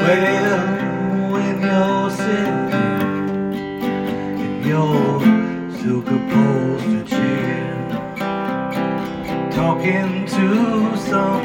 Well, when you're sitting in your silver poster chair, talking to some